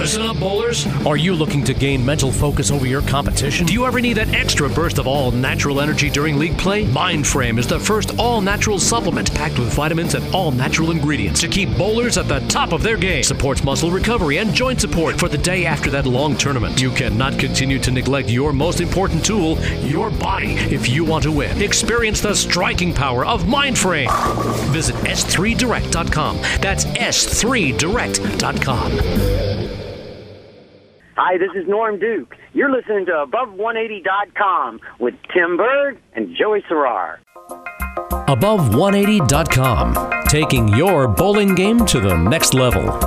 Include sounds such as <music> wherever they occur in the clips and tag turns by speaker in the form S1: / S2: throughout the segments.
S1: Listen up, bowlers. Are you looking to gain mental focus over your competition? Do you ever need that extra burst of all natural energy during league play? Mindframe is the first all natural supplement packed with vitamins and all natural ingredients to keep bowlers at the top of their game. Supports muscle recovery and joint support for the day after that long tournament. You cannot continue to neglect your most important tool, your body, if you want to win. Experience the striking power of Mindframe. Visit s3direct.com. That's s3direct.com.
S2: Hi, this is Norm Duke. You're listening to Above180.com with Tim Berg and Joey Serrar.
S1: Above180.com, taking your bowling game to the next level.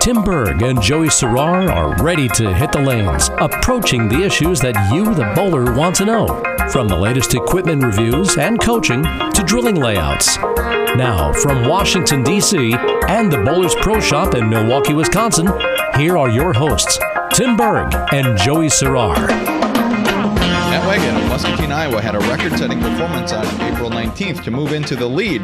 S1: Tim Berg and Joey Serrar are ready to hit the lanes, approaching the issues that you, the bowler, want to know. From the latest equipment reviews and coaching to drilling layouts. Now, from Washington, D.C. and the Bowlers Pro Shop in Milwaukee, Wisconsin, here are your hosts, Tim Berg and Joey Serrar.
S3: Matt Weggen of Muscatine, Iowa had a record setting performance on April 19th to move into the lead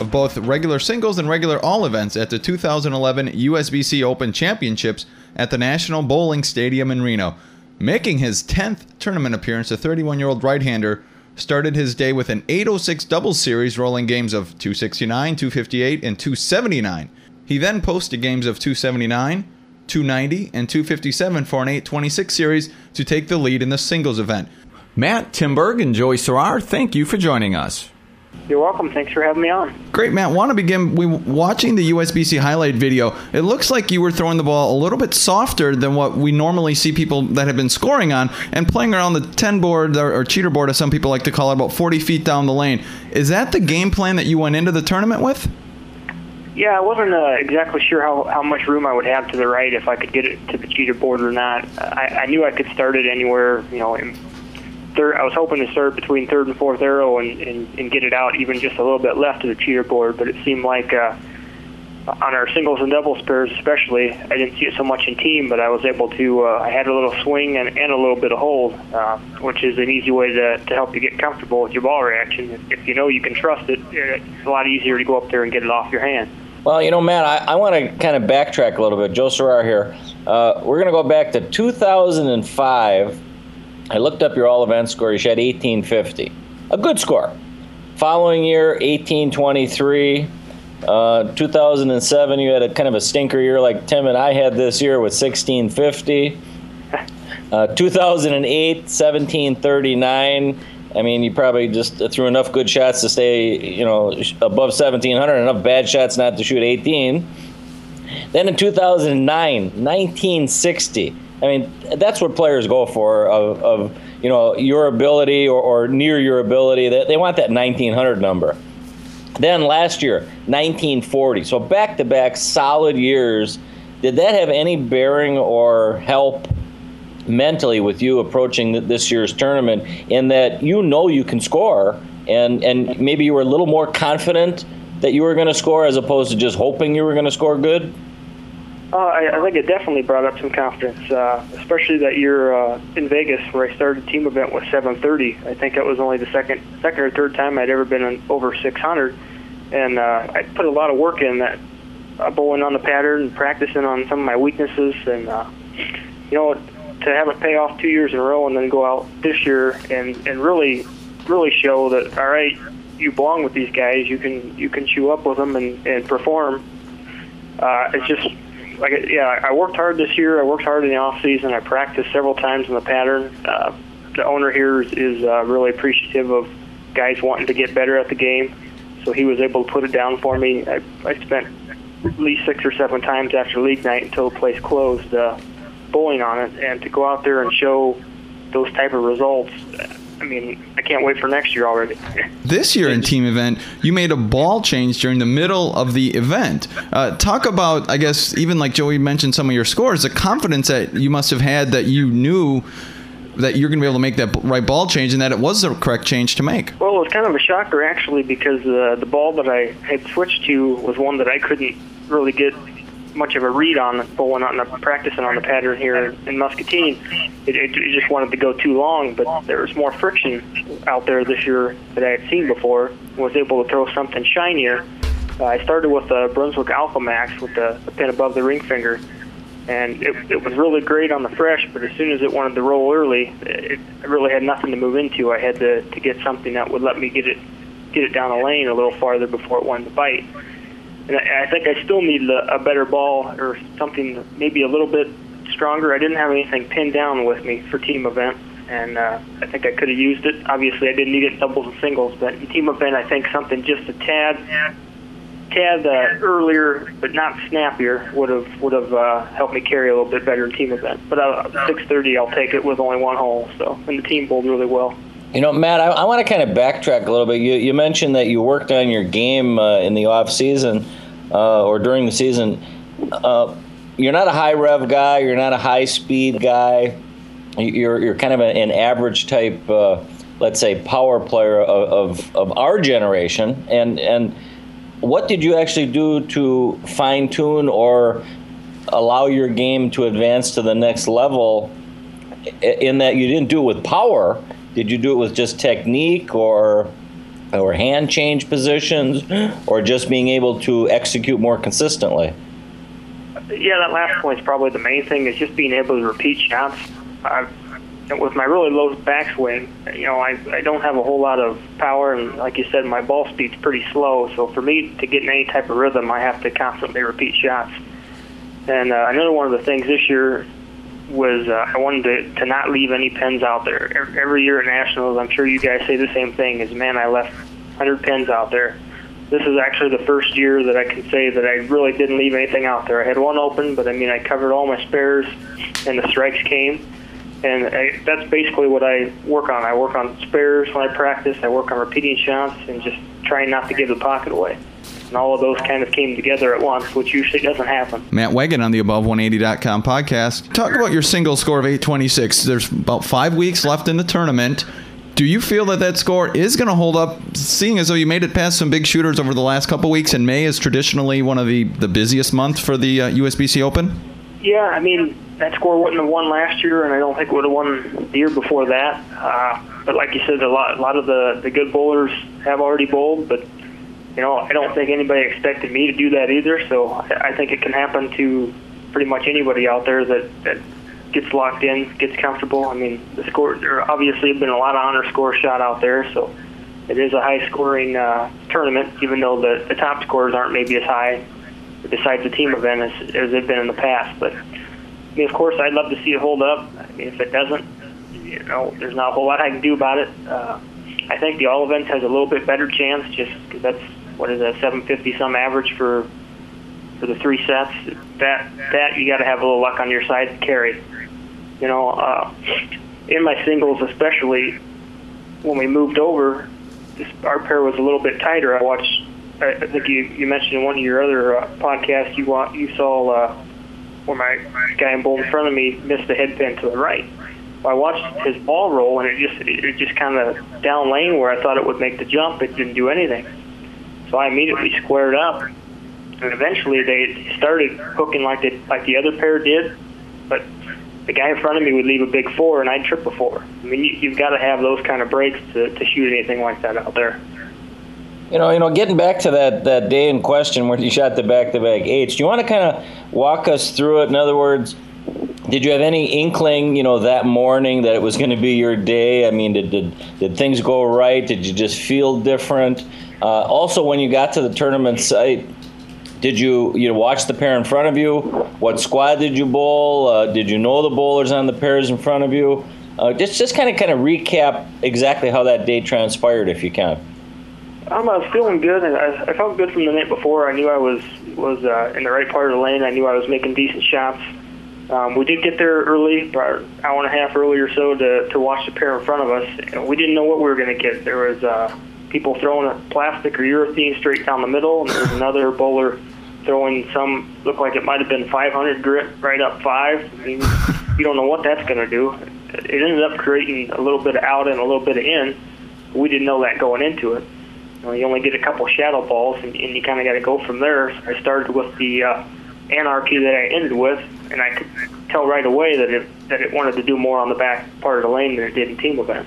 S3: of both regular singles and regular all events at the 2011 USBC Open Championships at the National Bowling Stadium in Reno. Making his 10th tournament appearance, the 31 year old right hander started his day with an 806 doubles series, rolling games of 269, 258, and 279. He then posted games of 279, 290, and 257 for an 826 series to take the lead in the singles event. Matt, Tim Berg and Joey Serrar, thank you for joining us.
S2: You're welcome. Thanks for having me on.
S3: Great, Matt. Want to begin? We watching the USBC highlight video. It looks like you were throwing the ball a little bit softer than what we normally see people that have been scoring on, and playing around the 10 board or, or cheater board, as some people like to call it, about 40 feet down the lane. Is that the game plan that you went into the tournament with?
S2: Yeah, I wasn't uh, exactly sure how, how much room I would have to the right if I could get it to the cheater board or not. I, I knew I could start it anywhere, you know, in third. I was hoping to start between third and fourth arrow and, and, and get it out even just a little bit left of the cheater board. But it seemed like uh, on our singles and doubles pairs, especially, I didn't see it so much in team, but I was able to. Uh, I had a little swing and, and a little bit of hold, uh, which is an easy way to, to help you get comfortable with your ball reaction. If, if you know you can trust it, it's a lot easier to go up there and get it off your hand.
S4: Well, you know, Matt, I, I want to kind of backtrack a little bit. Joe Serrar here. Uh, we're going to go back to 2005. I looked up your all event score. You had 1850. A good score. Following year, 1823. Uh, 2007, you had a kind of a stinker year like Tim and I had this year with 1650. <laughs> Uh, 2008, 1739. I mean, you probably just threw enough good shots to stay, you know, above 1700, enough bad shots not to shoot 18. Then in 2009, 1960. I mean, that's what players go for of, of you know, your ability or, or near your ability. They, they want that 1900 number. Then last year, 1940. So back to back solid years. Did that have any bearing or help mentally with you approaching this year's tournament in that you know you can score and, and maybe you were a little more confident that you were going to score as opposed to just hoping you were going to score good?
S2: Uh, I, I think it definitely brought up some confidence, uh, especially that year uh, in Vegas where I started team event with 730. I think that was only the second, second or third time I'd ever been over 600, and uh, I put a lot of work in that, uh, bowling on the pattern, practicing on some of my weaknesses, and uh, you know to have it pay off two years in a row and then go out this year and and really really show that all right you belong with these guys. You can you can chew up with them and and perform. Uh it's just like yeah I worked hard this year. I worked hard in the off season. I practiced several times in the pattern. Uh the owner here is, is uh, really appreciative of guys wanting to get better at the game. So he was able to put it down for me. I I spent at least six or seven times after league night until the place closed uh bowling on it, and to go out there and show those type of results. I mean, I can't wait for next year already. <laughs>
S3: This year in team event, you made a ball change during the middle of the event. Uh, talk about, I guess, even like Joey mentioned some of your scores, the confidence that you must have had that you knew that you're going to be able to make that right ball change and that it was the correct change to make.
S2: Well, it was kind of a shocker actually because uh, the ball that I had switched to was one that I couldn't really get much of a read on bowling on the practicing on the pattern here in Muscatine. It, it, it just wanted to go too long, but there was more friction out there this year that I had seen before. Was able to throw something shinier. Uh, I started with the Brunswick Alpha Max with the, the pin above the ring finger, and it, it was really great on the fresh. But as soon as it wanted to roll early, it, I really had nothing to move into. I had to to get something that would let me get it get it down the lane a little farther before it wanted to bite. And I, think I still needed a, a better ball or something maybe a little bit stronger. I didn't have anything pinned down with me for team event, and uh, I think I could have used it. Obviously, I didn't need it doubles and singles, but in team event, I think something just a tad, tad uh, earlier, but not snappier, would have would have uh, helped me carry a little bit better in team event. But uh, 6:30, I'll take it with only one hole. So, and the team bowled really well.
S4: You know, Matt, I, I want to kind of backtrack a little bit. You, you mentioned that you worked on your game uh, in the off season uh, or during the season. Uh, you're not a high rev guy. You're not a high speed guy. You're you're kind of an average type, uh, let's say, power player of, of, of our generation. And and what did you actually do to fine tune or allow your game to advance to the next level? In that you didn't do it with power did you do it with just technique or or hand change positions or just being able to execute more consistently?
S2: Yeah, that last point is probably the main thing is just being able to repeat shots. I've, with my really low backswing, you know, I, I don't have a whole lot of power, and like you said, my ball speed's pretty slow. So for me to get in any type of rhythm, I have to constantly repeat shots. And uh, another one of the things this year was uh, I wanted to, to not leave any pins out there. Every year at Nationals, I'm sure you guys say the same thing, is man, I left 100 pins out there. This is actually the first year that I can say that I really didn't leave anything out there. I had one open, but I mean, I covered all my spares, and the strikes came. And I, that's basically what I work on. I work on spares when I practice. I work on repeating shots and just trying not to give the pocket away and all of those kind of came together at once, which usually doesn't happen.
S3: Matt Weggen on the Above180.com podcast. Talk about your single score of 826. There's about five weeks left in the tournament. Do you feel that that score is going to hold up, seeing as though you made it past some big shooters over the last couple weeks, and May is traditionally one of the, the busiest months for the uh, USBC Open?
S2: Yeah, I mean, that score wouldn't have won last year, and I don't think it would have won the year before that. Uh, but like you said, a lot, a lot of the, the good bowlers have already bowled, but you know, I don't think anybody expected me to do that either. So I think it can happen to pretty much anybody out there that that gets locked in, gets comfortable. I mean, the score there obviously have been a lot of honor score shot out there, so it is a high scoring uh, tournament, even though the the top scores aren't maybe as high besides the team event as, as they've been in the past. But I mean, of course, I'd love to see it hold up. I mean, if it doesn't, you know, there's not a whole lot I can do about it. Uh, I think the all events has a little bit better chance just because that's what is that 750 some average for for the three sets. That that you got to have a little luck on your side to carry. You know, uh, in my singles especially, when we moved over, this, our pair was a little bit tighter. I watched. I, think you you mentioned in one of your other uh, podcasts you want you saw uh, where my guy in bowl in front of me missed the head pin to the right. Well, I watched his ball roll and it just it just kind of down lane where I thought it would make the jump. It didn't do anything. So I immediately squared up, and eventually they started hooking like they, like the other pair did, but the guy in front of me would leave a big four, and I'd trip a four. I mean, you, you've got to have those kind of breaks to, to shoot anything like that out there.
S4: You know, you know, getting back to that, that day in question where you shot the back-to-back eights, do you want to kind of walk us through it? In other words, did you have any inkling, you know, that morning that it was going to be your day? I mean, did, did did things go right? Did you just feel different? Uh, also, when you got to the tournament site, did you you know, watch the pair in front of you? What squad did you bowl? Uh, did you know the bowlers on the pairs in front of you? Uh, just just kind of kind of recap exactly how that day transpired, if you can.
S2: I'm uh, feeling good, I, I felt good from the night before. I knew I was was uh, in the right part of the lane. I knew I was making decent shots. Um, we did get there early, about an hour and a half early or so, to to watch the pair in front of us. And we didn't know what we were going to get. There was uh, people throwing a plastic or urethane straight down the middle, and there was another bowler throwing some looked like it might have been 500 grit right up five. I mean, you don't know what that's going to do. It ended up creating a little bit of out and a little bit of in. We didn't know that going into it. You, know, you only get a couple shadow balls, and, and you kind of got to go from there. So I started with the uh, anarchy that I ended with, and I could tell right away that it that it wanted to do more on the back part of the lane than it did in team event.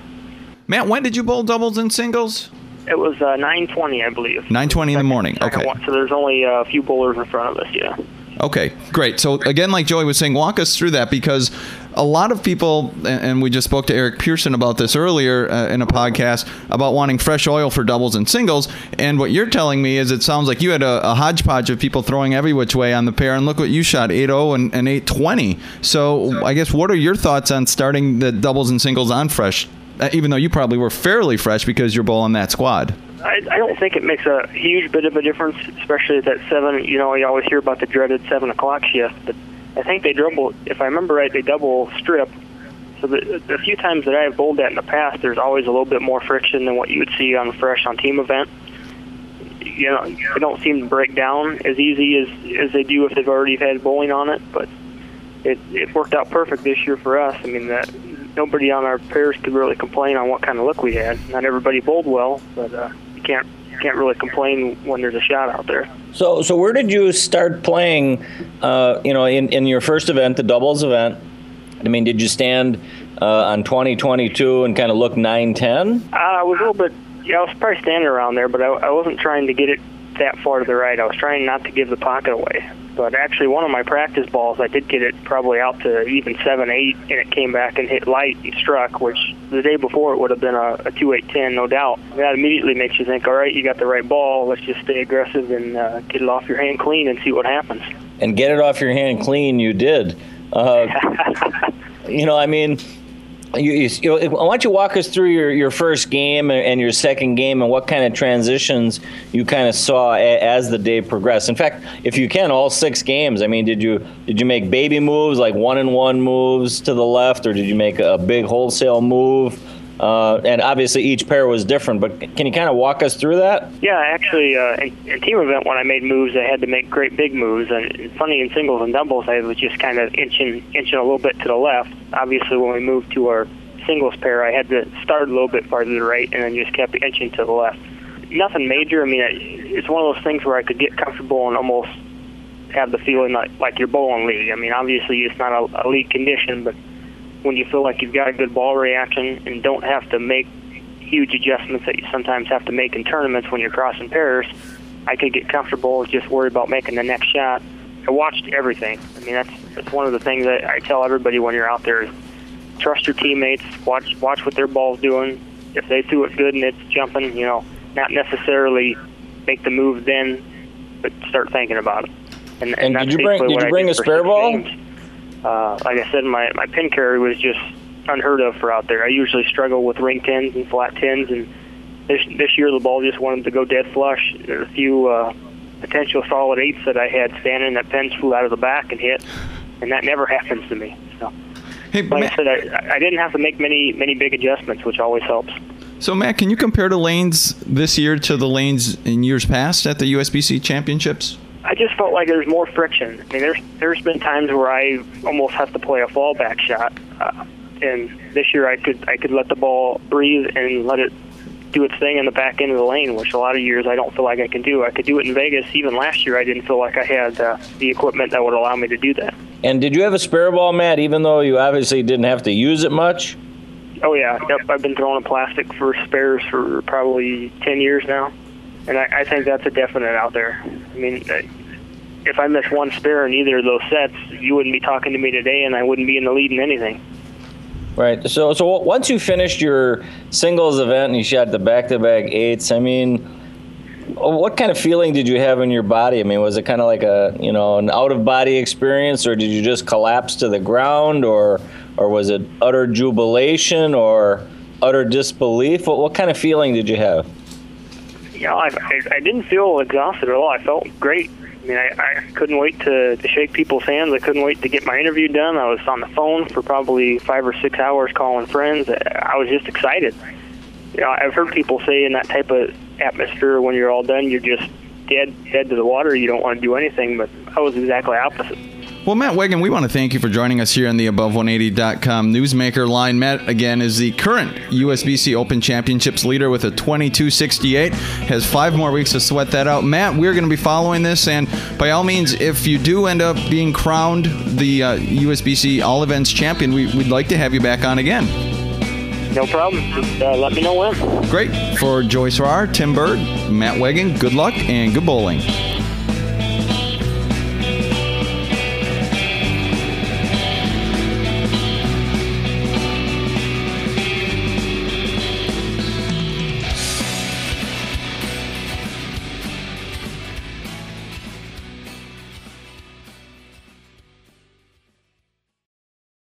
S3: Matt, when did you bowl doubles and singles?
S2: It was uh, 9:20, I believe.
S3: 9:20 in the morning. Okay.
S2: One. So there's only a few bowlers in front of us. Yeah.
S3: Okay, great. So again, like Joey was saying, walk us through that because a lot of people, and we just spoke to Eric Pearson about this earlier uh, in a podcast about wanting fresh oil for doubles and singles. And what you're telling me is it sounds like you had a, a hodgepodge of people throwing every which way on the pair, and look what you shot 8.0 and, and 8.20. So I guess what are your thoughts on starting the doubles and singles on fresh, Uh, even though you probably were fairly fresh because you're bowling that squad?
S2: I, I don't think it makes a huge bit of a difference, especially at that seven. You know, you always hear about the dreaded seven o'clock shift, but I think they double. If I remember right, they double strip. So the, the few times that I have bowled that in the past, there's always a little bit more friction than what you would see on fresh on team event. You know, they don't seem to break down as easy as as they do if they've already had bowling on it. But it it worked out perfect this year for us. I mean that nobody on our pairs could really complain on what kind of look we had. Not everybody bowled well, but uh, you can't you can't really complain when there's a shot out there.
S4: So, so where did you start playing? Uh, you know, in, in your first event, the doubles event. I mean, did you stand uh, on 2022 and kind of look 9 10?
S2: Uh, I was a little bit, yeah, I was probably standing around there, but I, I wasn't trying to get it that far to the right. I was trying not to give the pocket away. But actually, one of my practice balls, I did get it probably out to even seven eight, and it came back and hit light and struck, which the day before it would have been a, a two eight ten, no doubt. That immediately makes you think, all right, you got the right ball. Let's just stay aggressive and uh, get it off your hand clean and see what happens.
S4: And get it off your hand clean, you did. Uh, <laughs> you know, I mean you, you, you know, why don't you walk us through your, your first game and your second game and what kind of transitions you kind of saw a, as the day progressed? In fact, if you can, all six games. I mean, did you did you make baby moves like one and one moves to the left, or did you make a big wholesale move? Uh, and obviously each pair was different, but can you kind of walk us through that?
S2: Yeah, actually, uh, in, team event when I made moves, I had to make great big moves, and funny in singles and doubles, I was just kind of inching inching a little bit to the left. Obviously, when we moved to our singles pair, I had to start a little bit farther to the right, and then just kept inching to the left. Nothing major. I mean, it's one of those things where I could get comfortable and almost have the feeling like like you're bowling league. I mean, obviously it's not a, a league condition, but when you feel like you've got a good ball reaction and don't have to make huge adjustments that you sometimes have to make in tournaments when you're crossing pairs, I could get comfortable just worry about making the next shot. I watched everything. I mean, that's that's one of the things that I tell everybody when you're out there is trust your teammates, watch watch what their ball's doing. If they threw it good and it's jumping, you know, not necessarily make the move then, but start thinking about it.
S4: And, and, and did you bring did you bring a spare ball? Games
S2: uh, like I said, my my pin carry was just unheard of for out there. I usually struggle with ring tins and flat tins, and this this year the ball just wanted to go dead flush. There's a few uh, potential solid eights that I had standing that pins flew out of the back and hit, and that never happens to me. So, hey, like Matt, I said, I, I didn't have to make many many big adjustments, which always helps.
S3: So, Matt, can you compare the lanes this year to the lanes in years past at the USBC championships?
S2: I just felt like there's more friction. I mean, there's there's been times where I almost have to play a fallback shot, uh, and this year I could I could let the ball breathe and let it do its thing in the back end of the lane, which a lot of years I don't feel like I can do. I could do it in Vegas. Even last year, I didn't feel like I had uh, the equipment that would allow me to do that.
S4: And did you have a spare ball, Matt? Even though you obviously didn't have to use it much.
S2: Oh yeah, yep. I've been throwing a plastic for spares for probably ten years now and I, I think that's a definite out there. I mean, uh, if I miss one spare in either of those sets, you wouldn't be talking to me today, and I wouldn't be in the lead in anything.
S4: Right. So, so once you finished your singles event and you shot the back-to-back eights, I mean, what kind of feeling did you have in your body? I mean, was it kind of like a you know an out-of-body experience, or did you just collapse to the ground, or or was it utter jubilation or utter disbelief? What what kind of feeling did you have?
S2: You know, I, I, I didn't feel exhausted at all. I felt great. I mean, I, I couldn't wait to, to shake people's hands. I couldn't wait to get my interview done. I was on the phone for probably five or six hours calling friends. I was just excited. You know, I've heard people say in that type of atmosphere, when you're all done, you're just dead, dead to the water. You don't want to do anything. But I was exactly opposite.
S3: Well, Matt Weggen, we want to thank you for joining us here on the Above180.com Newsmaker line. Matt, again, is the current USBC Open Championships leader with a 2268. Has five more weeks to sweat that out. Matt, we're going to be following this, and by all means, if you do end up being crowned the uh, USBC All Events champion, we, would like to have you back on again.
S2: No problem. Just uh, let me know when.
S3: Great. For Joyce Farrar, Tim Berg, Matt Weggen, good luck and good bowling.